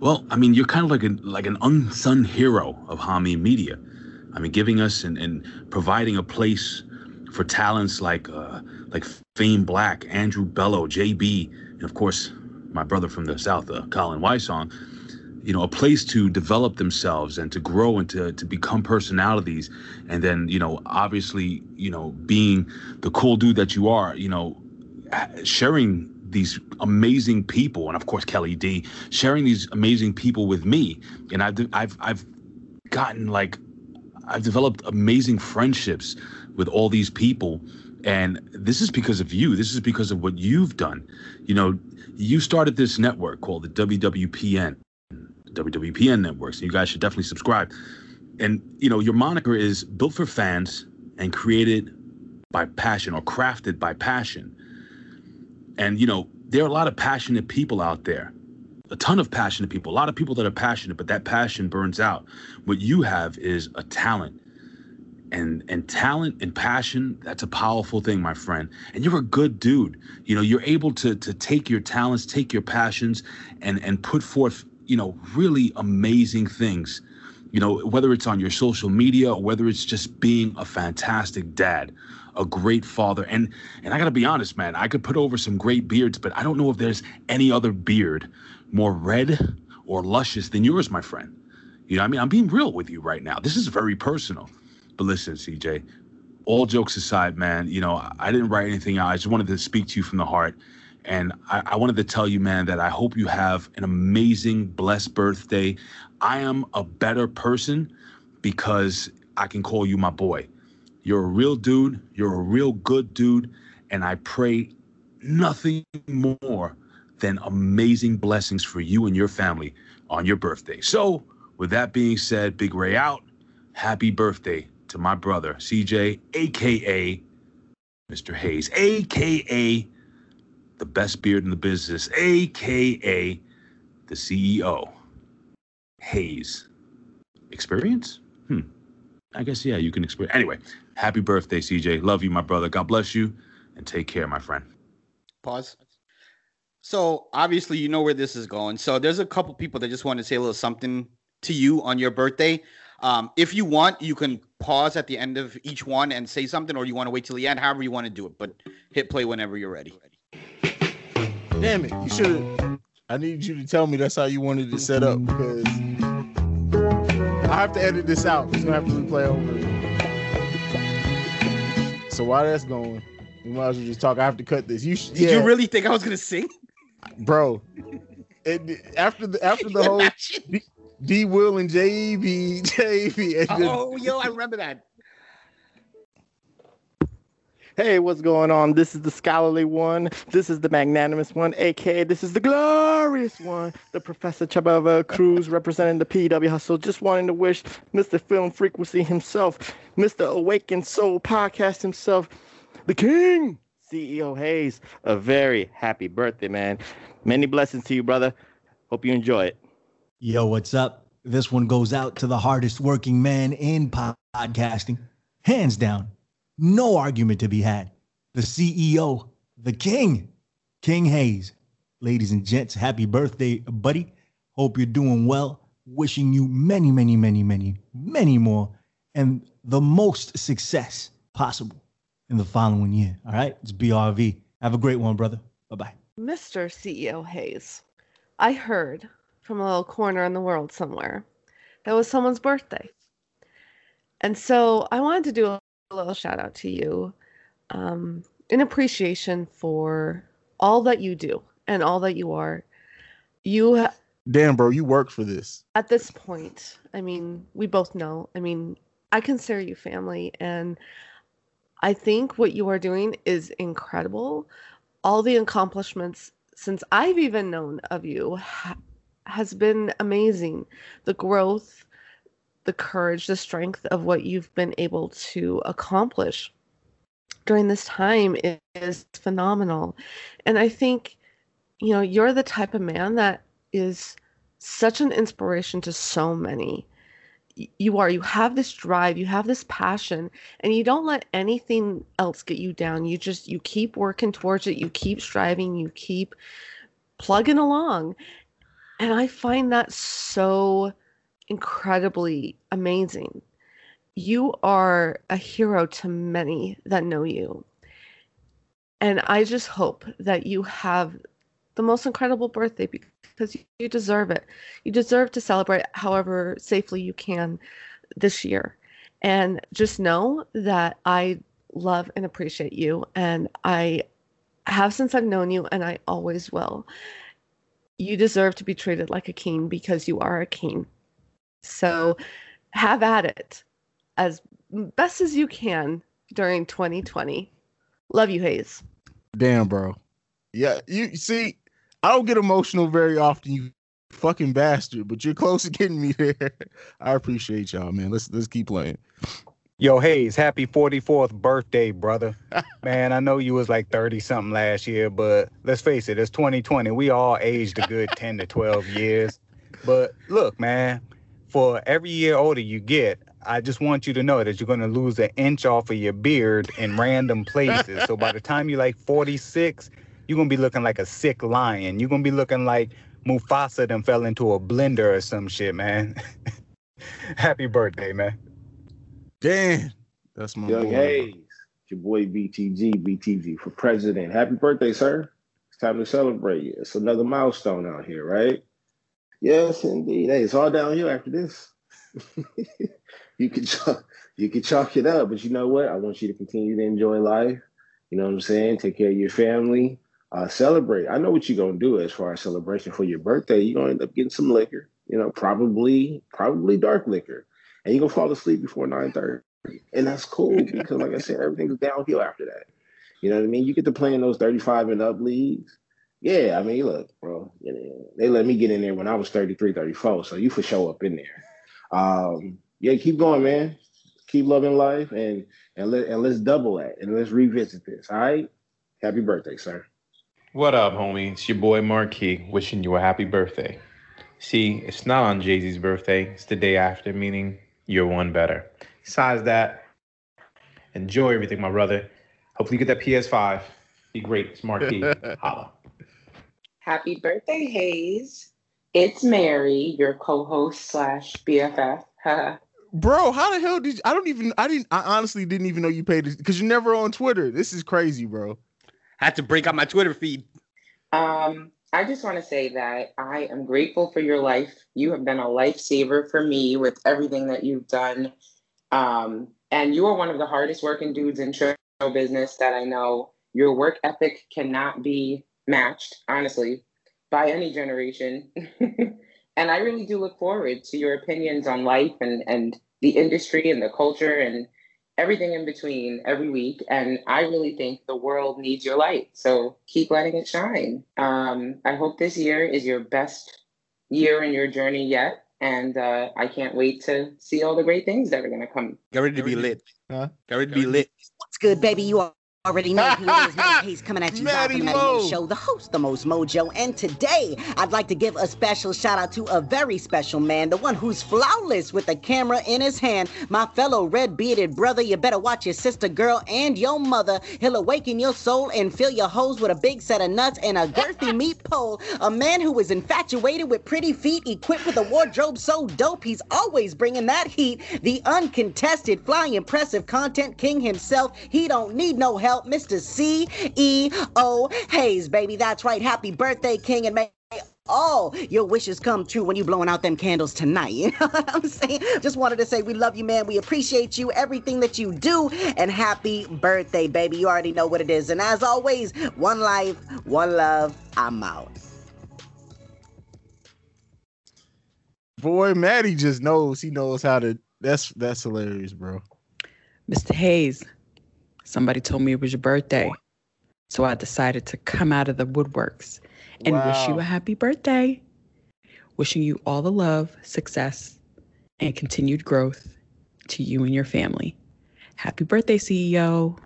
Well, I mean, you're kind of like a like an unsung hero of Hami Media. I mean, giving us and, and providing a place for talents like uh, like Fame Black, Andrew Bello, JB, and of course my brother from the South, uh, Colin Wysong. You know, a place to develop themselves and to grow and to to become personalities, and then you know, obviously, you know, being the cool dude that you are, you know, sharing these amazing people, and of course Kelly D, sharing these amazing people with me, and I've I've I've gotten like I've developed amazing friendships with all these people. And this is because of you. This is because of what you've done. You know, you started this network called the WWPN, WWPN networks. And you guys should definitely subscribe. And, you know, your moniker is built for fans and created by passion or crafted by passion. And, you know, there are a lot of passionate people out there a ton of passionate people, a lot of people that are passionate, but that passion burns out. What you have is a talent. And and talent and passion, that's a powerful thing, my friend. And you're a good dude. You know, you're able to to take your talents, take your passions and and put forth, you know, really amazing things. You know, whether it's on your social media or whether it's just being a fantastic dad, a great father. And and I got to be honest, man, I could put over some great beards, but I don't know if there's any other beard more red or luscious than yours, my friend. You know, I mean, I'm being real with you right now. This is very personal. But listen, CJ, all jokes aside, man, you know, I didn't write anything out. I just wanted to speak to you from the heart. And I, I wanted to tell you, man, that I hope you have an amazing, blessed birthday. I am a better person because I can call you my boy. You're a real dude. You're a real good dude. And I pray nothing more than amazing blessings for you and your family on your birthday. So, with that being said, Big Ray out. Happy birthday to my brother, CJ, aka Mr. Haize, aka the best beard in the business, aka the CEO. Haize. Experience? Hmm. I guess, yeah, you can experience. Anyway, happy birthday, CJ. Love you, my brother. God bless you and take care, my friend. Pause. So obviously you know where this is going. So there's a couple people that just want to say a little something to you on your birthday. Um, if you want, you can pause at the end of each one and say something, or you want to wait till the end, however you want to do it. But hit play whenever you're ready. Damn it. You should. I need you to tell me that's how you wanted it set up because I have to edit this out. It's to have to replay over. So while that's going, we might as well just talk. I have to cut this. You sh- Did yeah, you really think I was gonna sing? Bro? It, after the after the whole D, D Will and JEB JEB. just- Oh, yo, I remember that. Hey, what's going on? This is the scholarly one. This is the magnanimous one, aka this is the glorious one, the Professor Chababa Cruz representing the PW Hustle. Just wanting to wish Mr. Film Frequency himself, Mr. Awakened Soul Podcast himself, the King, CEO Haize, a very happy birthday, man. Many blessings to you, brother. Hope you enjoy it. Yo, what's up? This one goes out to the hardest working man in podcasting. Hands down, no argument to be had. The CEO, the king, King Haize. Ladies and gents, happy birthday, buddy. Hope you're doing well. Wishing you many, many, many, many, many more and the most success possible in the following year. All right? It's BRV. Have a great one, brother. Bye bye. Mr. CEO Haize, I heard from a little corner in the world somewhere that was someone's birthday. And so I wanted to do a little shout out to you um, in appreciation for all that you do and all that you are. You, ha- Damn, bro, you work for this. at this point, I mean, we both know, I mean, I consider you family, and I think what you are doing is incredible. All the accomplishments since I've even known of you ha- has been amazing. The growth, the courage, the strength of what you've been able to accomplish during this time is phenomenal. And I think, you know, you're the type of man that is such an inspiration to so many. You are, you have this drive, you have this passion, and you don't let anything else get you down. You just, you keep working towards it, you keep striving, you keep plugging along. And I find that so incredibly amazing. You are a hero to many that know you. And I just hope that you have the most incredible birthday because you deserve it. You deserve to celebrate however safely you can this year. And just know that I love and appreciate you. And I have since I've known you, and I always will. You deserve to be treated like a king because you are a king. So have at it as best as you can during 2020. Love you, Haize. Damn, bro. Yeah, you see, I don't get emotional very often, you fucking bastard, but you're close to getting me there. I appreciate y'all, man. Let's let's keep playing. Yo, Haize, happy 44th birthday, brother. Man, I know you was like 30 something last year, but let's face it, it's 2020. We all aged a good 10 to 12 years. But look, man, for every year older you get, I just want you to know that you're going to lose an inch off of your beard in random places. so by the time you're like 46, you're going to be looking like a sick lion. You're going to be looking like Mufasa then fell into a blender or some shit, man. Happy birthday, man. Damn. That's my Young boy. Haize, it's your boy BTG, BTG for president. Happy birthday, sir. It's time to celebrate you. It's another milestone out here, right? Yes, indeed. Hey, it's all downhill after this. you could chalk, you could chalk it up, but you know what? I want you to continue to enjoy life. You know what I'm saying? Take care of your family. Uh, celebrate. I know what you're gonna do as far as celebration for your birthday. You're gonna end up getting some liquor. You know, probably probably dark liquor, and you're gonna fall asleep before 9:30, and that's cool because, like I said, everything's downhill after that. You know what I mean? You get to play in those 35 and up leagues. Yeah, I mean, look, bro, you know, they let me get in there when I was 33, 34, so you for sure up in there. Um, yeah, keep going, man. Keep loving life, and and let and let's double that, and let's revisit this. All right. Happy birthday, sir. What up, homie? It's your boy Marquis, wishing you a happy birthday. See, it's not on Jay Z's birthday, it's the day after, meaning you're one better. Besides that, enjoy everything, my brother. Hopefully, you get that PS5. Be great. It's Marquis. Holla. Happy birthday, Haize. It's Mary, your co-host slash BFF. Bro, how the hell did you, I don't even I didn't I honestly didn't even know you paid this because you're never on Twitter. This is crazy, bro. Had to break out my Twitter feed. um, I just want to say that I am grateful for your life. You have been a lifesaver for me with everything that you've done. Um, and you are one of the hardest working dudes in show business that I know your work ethic cannot be matched, honestly, by any generation. and I really do look forward to your opinions on life and, and the industry and the culture and everything in between every week. And I really think the world needs your light. So keep letting it shine. Um, I hope this year is your best year in your journey yet. And uh, I can't wait to see all the great things that are going to come. Get ready to be lit. Huh? Get ready to be lit. What's good, baby? You are already know who is. Haize coming at you from the Show, the host, the most mojo. And today, I'd like to give a special shout out to a very special man, the one who's flawless with a camera in his hand. My fellow red bearded brother, you better watch your sister, girl, and your mother. He'll awaken your soul and fill your hose with a big set of nuts and a girthy meat pole. A man who is infatuated with pretty feet, equipped with a wardrobe so dope, he's always bringing that heat. The uncontested, flying impressive content king himself. He don't need no help. Mr. C.E.O. Haize, baby. That's right. Happy birthday, King, and may all your wishes come true when you blowing out them candles tonight. You know what I'm saying? Just wanted to say we love you, man. We appreciate you, everything that you do, and happy birthday, baby. You already know what it is. And as always, one life, one love. I'm out. Boy, Maddie just knows. He knows how to. That's that's hilarious, bro. Mr. Haize, somebody told me it was your birthday. So I decided to come out of the woodworks and wish you a happy birthday. Wishing you all the love, success, and continued growth to you and your family. Happy birthday, CEO.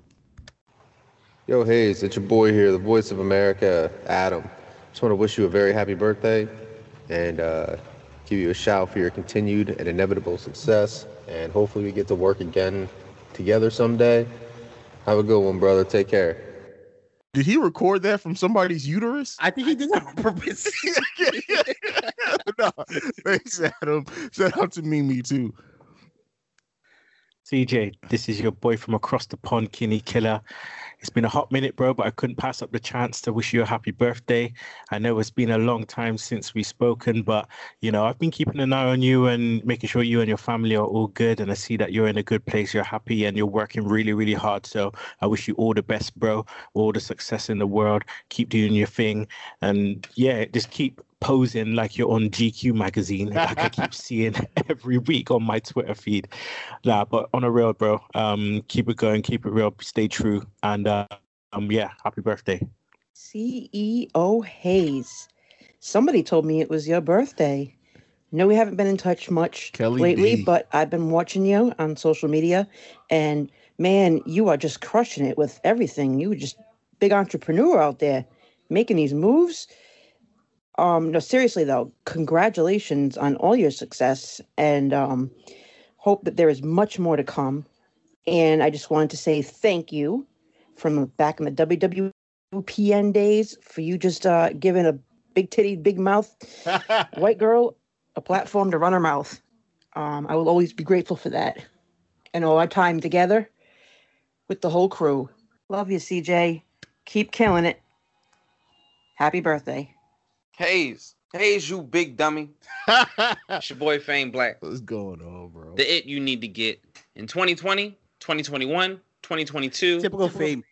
Yo, Haize, it's your boy here, the voice of America, Adam. Just want to wish you a very happy birthday and uh, give you a shout for your continued and inevitable success. And hopefully, we get to work again together someday. Have a good one, brother. Take care. Did he record that from somebody's uterus? I think he did that on purpose. no, thanks, Adam. Shout out to Mimi too. CJ, this is your boy from across the pond, Kenny Killer. It's been a hot minute, bro, but I couldn't pass up the chance to wish you a happy birthday. I know it's been a long time since we've spoken, but you know, I've been keeping an eye on you and making sure you and your family are all good. And I see that you're in a good place, you're happy, and you're working really, really hard. So I wish you all the best, bro. All the success in the world. Keep doing your thing. And yeah, just keep posing like you're on GQ magazine, like I keep seeing every week on my Twitter feed. Nah, but on a real, bro, um, keep it going, keep it real, stay true, and uh, um, yeah, happy birthday. CEO Haize. Somebody told me it was your birthday. No, we haven't been in touch much Kelly lately, B. but I've been watching you on social media, and man, you are just crushing it with everything. You were just big entrepreneur out there, making these moves. Um, no, seriously though, congratulations on all your success, and um, hope that there is much more to come. And I just wanted to say thank you from back in the WWPN days for you just uh, giving a big titty, big mouth white girl a platform to run her mouth. Um, I will always be grateful for that. And all our time together with the whole crew. Love you, CJ. Keep killing it. Happy birthday. Haize. Haize, you big dummy. it's your boy Fame Black. What's going on, bro? The it you need to get in 2020, 2021, 2022. Typical Fame.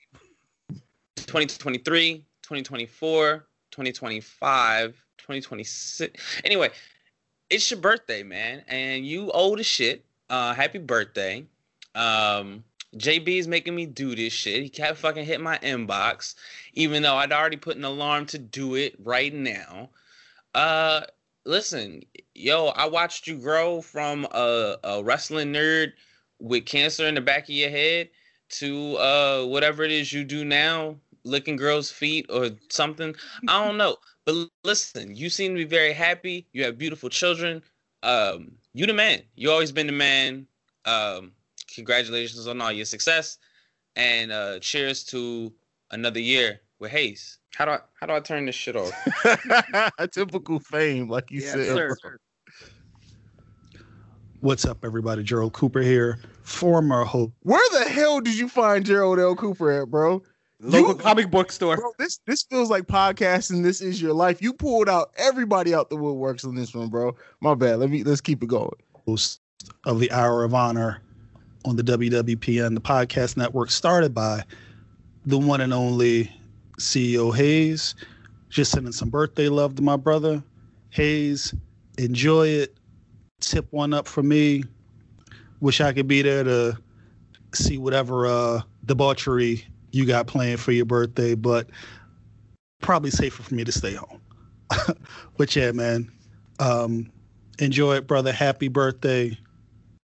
2023, 2024, 2025, 2026. Anyway, it's your birthday, man, and you old as shit. Uh, happy birthday. Um, JB is making me do this shit. He kept fucking hit my inbox, even though I'd already put an alarm to do it right now. Uh, listen, yo, I watched you grow from a, a wrestling nerd with cancer in the back of your head to uh whatever it is you do now, licking girls' feet or something. I don't know. But listen, you seem to be very happy. You have beautiful children. Um, you the man. You always been the man. Um, congratulations on all your success, and uh, cheers to another year with Haize. How do I how do I turn this shit off? A typical fame, like you said. bro. What's up, everybody? Gerald Cooper here, former host. Where the hell did you find Gerald L. Cooper at, bro? Local comic book store. Bro, this this feels like podcasting. This is your life. You pulled out everybody out the woodworks on this one, bro. My bad. Let me let's keep it going. host of the Hour of Honor on the WWPN, the podcast network started by the one and only CEO Haize. Just sending some birthday love to my brother. Haize, enjoy it. Tip one up for me. Wish I could be there to see whatever uh, debauchery you got planned for your birthday, but probably safer for me to stay home. but yeah, man, um, enjoy it, brother. Happy birthday.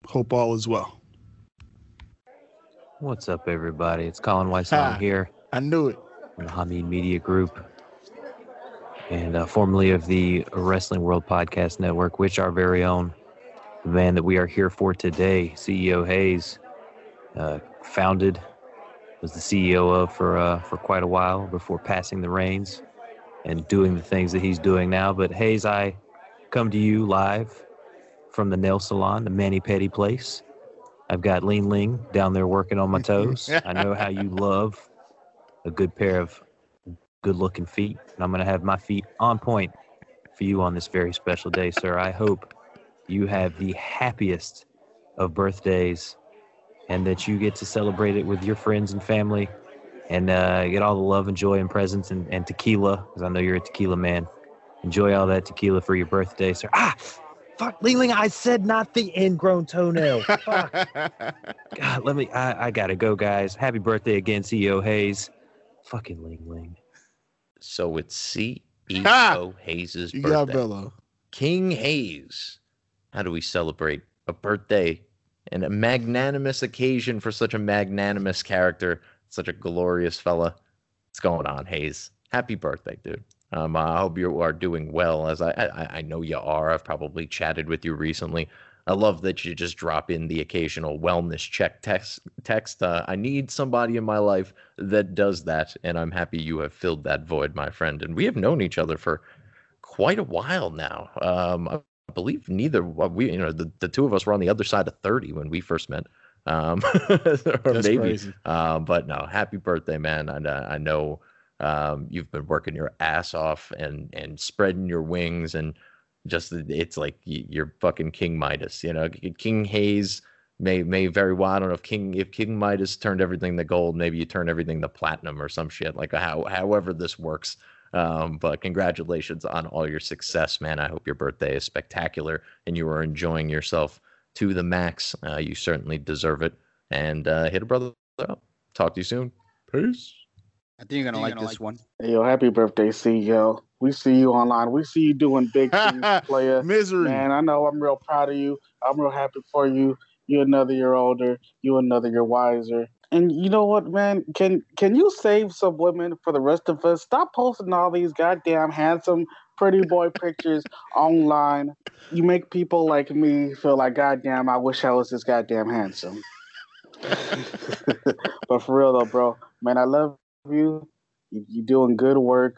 Hope all is well. What's up, everybody? It's Colin Weissman here. I knew it. From the Hamid Media Group, and uh, formerly of the Wrestling World Podcast Network, which our very own the man that we are here for today, CEO Haize, uh, founded, was the CEO of for uh, for quite a while before passing the reins and doing the things that he's doing now. But Haize, I come to you live from the nail salon, the Manny Petty place. I've got Lean Ling down there working on my toes. I know how you love a good pair of good looking feet. And I'm going to have my feet on point for you on this very special day, sir. I hope you have the happiest of birthdays and that you get to celebrate it with your friends and family and uh, get all the love and joy and presents and, and tequila, because I know you're a tequila man. Enjoy all that tequila for your birthday, sir. Ah, fuck, Ling Ling, I said not the ingrown toenail. Fuck. God, let me, I, I gotta go, guys. Happy birthday again, CEO Haize. Fucking Ling Ling. So it's CEO Ha! Haize' You birthday. got Bello. King Haize. How do we celebrate a birthday and a magnanimous occasion for such a magnanimous character, such a glorious fella? What's going on, Haize? Happy birthday, dude. Um, I hope you are doing well, as I, I I know you are. I've probably chatted with you recently. I love that you just drop in the occasional wellness check text. Text. Uh, I need somebody in my life that does that, and I'm happy you have filled that void, my friend. And we have known each other for quite a while now. Um, I believe neither we, you know, the, the two of us were on the other side of 30 when we first met. Um, or That's maybe. crazy. Um, but no, happy birthday, man. And uh, I know um, you've been working your ass off and and spreading your wings and just it's like you're fucking King Midas, you know. King Haize may may very well. I don't know if King if King Midas turned everything to gold, maybe you turn everything to platinum or some shit. Like how however this works. Um, but congratulations on all your success, man. I hope your birthday is spectacular and you are enjoying yourself to the max. Uh, you certainly deserve it. And uh, hit a brother up. Talk to you soon. Peace. I think you're gonna like this one. Hey, yo, happy birthday, CEO. We see you online. We see you doing big things, player. Misery. Man, I know I'm real proud of you. I'm real happy for you. You another year older. You another year wiser. And you know what, man? Can can you save some women for the rest of us? Stop posting all these goddamn handsome, pretty boy pictures online. You make people like me feel like, goddamn, I wish I was this goddamn handsome. but for real though, bro, man, I love you. You- You're doing good work.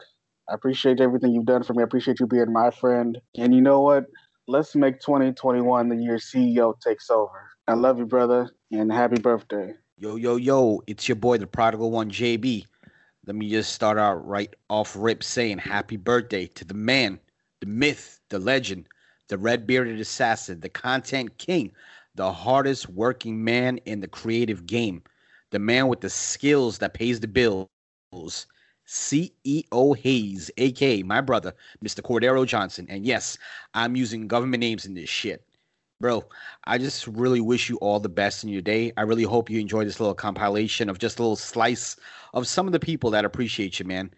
I appreciate everything you've done for me. I appreciate you being my friend. And you know what? Let's make 2021 the year CEO takes over. I love you, brother, and happy birthday. Yo, yo, yo, it's your boy, the prodigal one, JB. Let me just start out right off rip saying happy birthday to the man, the myth, the legend, the red bearded assassin, the content king, the hardest working man in the creative game, the man with the skills that pays the bills, CEO Haize, aka my brother, Mr. Cordero Johnson. And yes, I'm using government names in this shit. Bro, I just really wish you all the best in your day. I really hope you enjoy this little compilation of just a little slice of some of the people that appreciate you, man.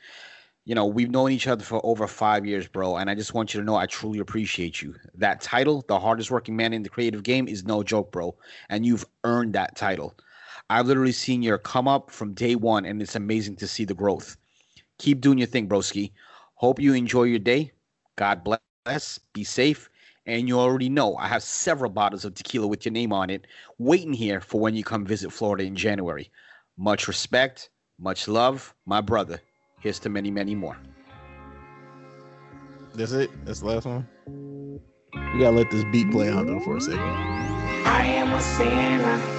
You know, we've known each other for over five years, bro, and I just want you to know I truly appreciate you. That title, the hardest working man in the creative game, is no joke, bro, and you've earned that title. I've literally seen your come up from day one, and it's amazing to see the growth. Keep doing your thing, broski. Hope you enjoy your day. God bless. Be safe. And you already know I have several bottles of tequila with your name on it waiting here for when you come visit Florida in January. Much respect, much love, my brother. Here's to many, many more. That's it. That's the last one. You gotta let this beat play out though for a second. I am a sinner.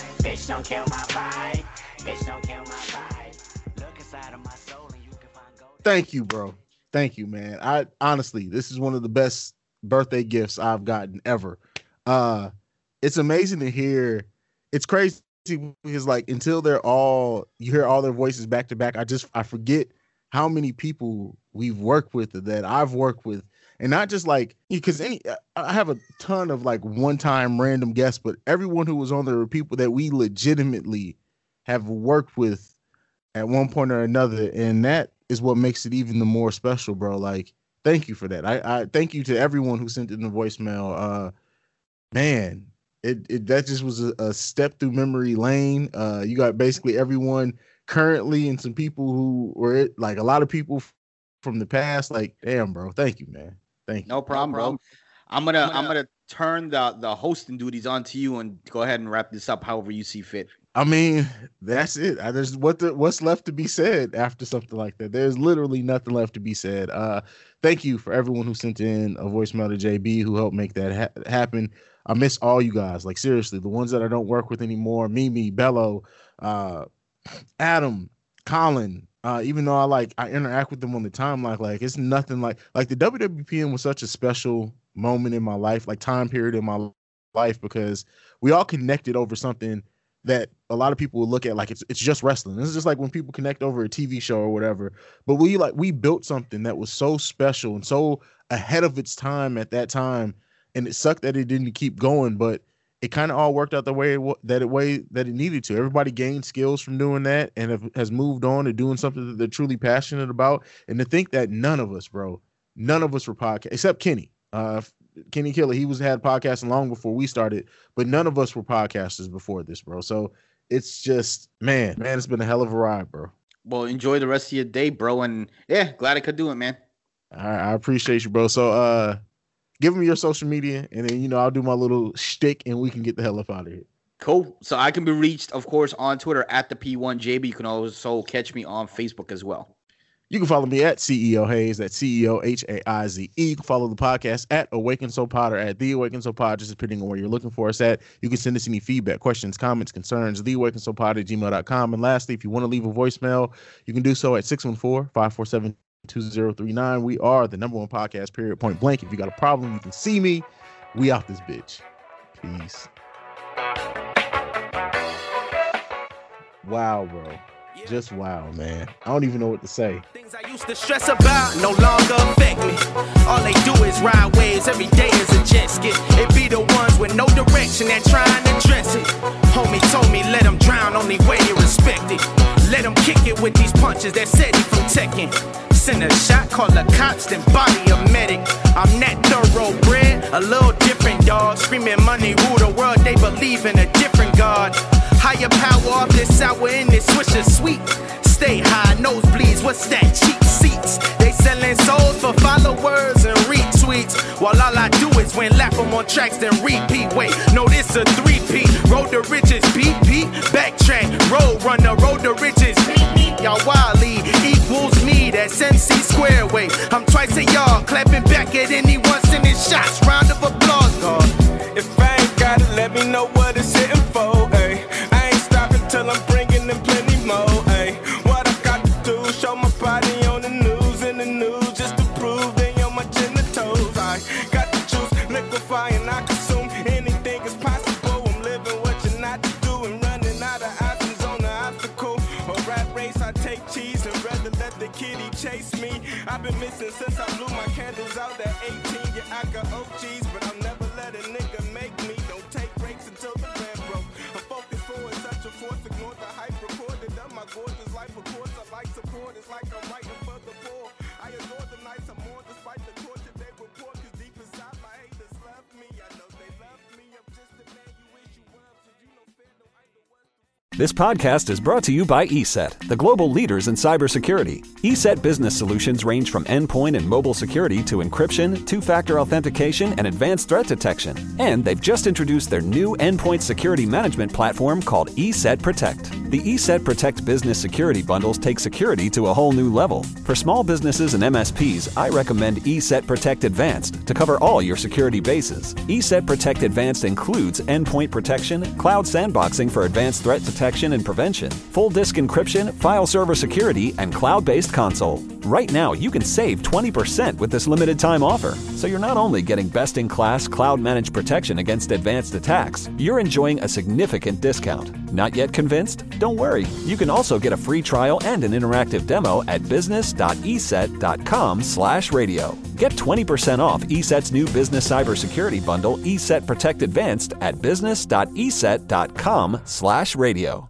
Bitch, don't kill my vibe. Bitch, don't kill my vibe. Look inside of my soul and you can find gold. Thank you, bro. Thank you, man. I honestly, this is one of the best birthday gifts I've gotten ever. Uh it's amazing to hear. It's crazy because like until they're all you hear all their voices back to back, I just I forget how many people we've worked with that I've worked with. And not just like because any I have a ton of like one-time random guests, but everyone who was on there were people that we legitimately have worked with at one point or another. And that is what makes it even the more special, bro. Like, thank you for that. I, I thank you to everyone who sent in the voicemail. Uh man, it, it that just was a, a step through memory lane. Uh you got basically everyone currently and some people who were like a lot of people from the past. Like, damn, bro. Thank you, man. Thank you. No problem, bro. I'm gonna I'm gonna turn the the hosting duties onto you and go ahead and wrap this up however you see fit. I mean, that's it. I, there's what the, what's left to be said after something like that. There's literally nothing left to be said. Uh, thank you for everyone who sent in a voicemail to JB who helped make that ha- happen. I miss all you guys. Like seriously, the ones that I don't work with anymore, Mimi, Bello, uh, Adam, Colin. Uh, even though I like I interact with them on the timeline, like it's nothing like like the WWPN was such a special moment in my life, like time period in my life because we all connected over something that a lot of people will look at like it's it's just wrestling. This is just like when people connect over a TV show or whatever. But we like we built something that was so special and so ahead of its time at that time, and it sucked that it didn't keep going. But it kind of all worked out the way it, that it way that it needed to. Everybody gained skills from doing that and have, has moved on to doing something that they're truly passionate about. And to think that none of us, bro, none of us were podcast except Kenny. Uh, Kenny Killer, he was had podcasting long before we started, but none of us were podcasters before this, bro. So it's just man, man, it's been a hell of a ride, bro. Well, enjoy the rest of your day, bro. And yeah, glad I could do it, man. I appreciate you, bro. So uh give me your social media and then you know I'll do my little shtick and we can get the hell up out of here. Cool. So I can be reached, of course, on Twitter at the P1JB. You can also catch me on Facebook as well. You can follow me at CEO Haize, at CEO H A I Z E. You can follow the podcast at Awaken So Pod or at The Awaken So Pod, just depending on where you're looking for us at. You can send us any feedback, questions, comments, concerns, The Awaken Pod at gmail.com. And lastly, if you want to leave a voicemail, you can do so at 614 547 2039. We are the number one podcast, period, point blank. If you got a problem, you can see me. We out this bitch. Peace. Wow, bro. Just wow, man. I don't even know what to say. Things I used to stress about no longer affect me. All they do is ride waves, every day is a jet ski. It be the ones with no direction that trying to dress it. Homie told me let them drown, only way you respect it. Let them kick it with these punches that said he from Tekken. Send a shot, call the cops, then body a medic. I'm that thoroughbred, a little different dog. Screaming money rule the world, they believe in a different God. Higher power off this sour in this swisher sweet. Stay high, nosebleeds, what's that? Cheap seats. They selling souls for followers and retweets. While all I do is win, laugh 'em on tracks, then repeat. Wait, no, this a three-peat. Road to riches, beat, beat. Backtrack, road runner, road to riches. Y'all wildly equals me. That's MC square way. I'm twice a y'all, clapping back at anyone sending shots. Round of applause, God. If I ain't got it, let me know what it's hitting for. Ay. I ain't stopping till I'm bringing I've been missing since I blew my candles out at 18. Yeah, I got OGs, but I'll never let a nigga make me. Don't take breaks until the band broke. I'm focused forward, such a force, ignore the hype recorded of my gorgeous life. Of course, I like support. It's like I'm This podcast is brought to you by ESET, the global leaders in cybersecurity. ESET business solutions range from endpoint and mobile security to encryption, two factor authentication, and advanced threat detection. And they've just introduced their new endpoint security management platform called ESET Protect. The ESET Protect business security bundles take security to a whole new level. For small businesses and MSPs, I recommend ESET Protect Advanced to cover all your security bases. ESET Protect Advanced includes endpoint protection, cloud sandboxing for advanced threat detection and prevention, full disk encryption, file server security, and cloud based console. Right now, you can save 20% with this limited time offer. So you're not only getting best in class cloud managed protection against advanced attacks, you're enjoying a significant discount. Not yet convinced? Don't worry. You can also get a free trial and an interactive demo at business.eset.com/radio. Get 20% off ESET's new business cybersecurity bundle, ESET Protect Advanced, at business.eset.com/radio.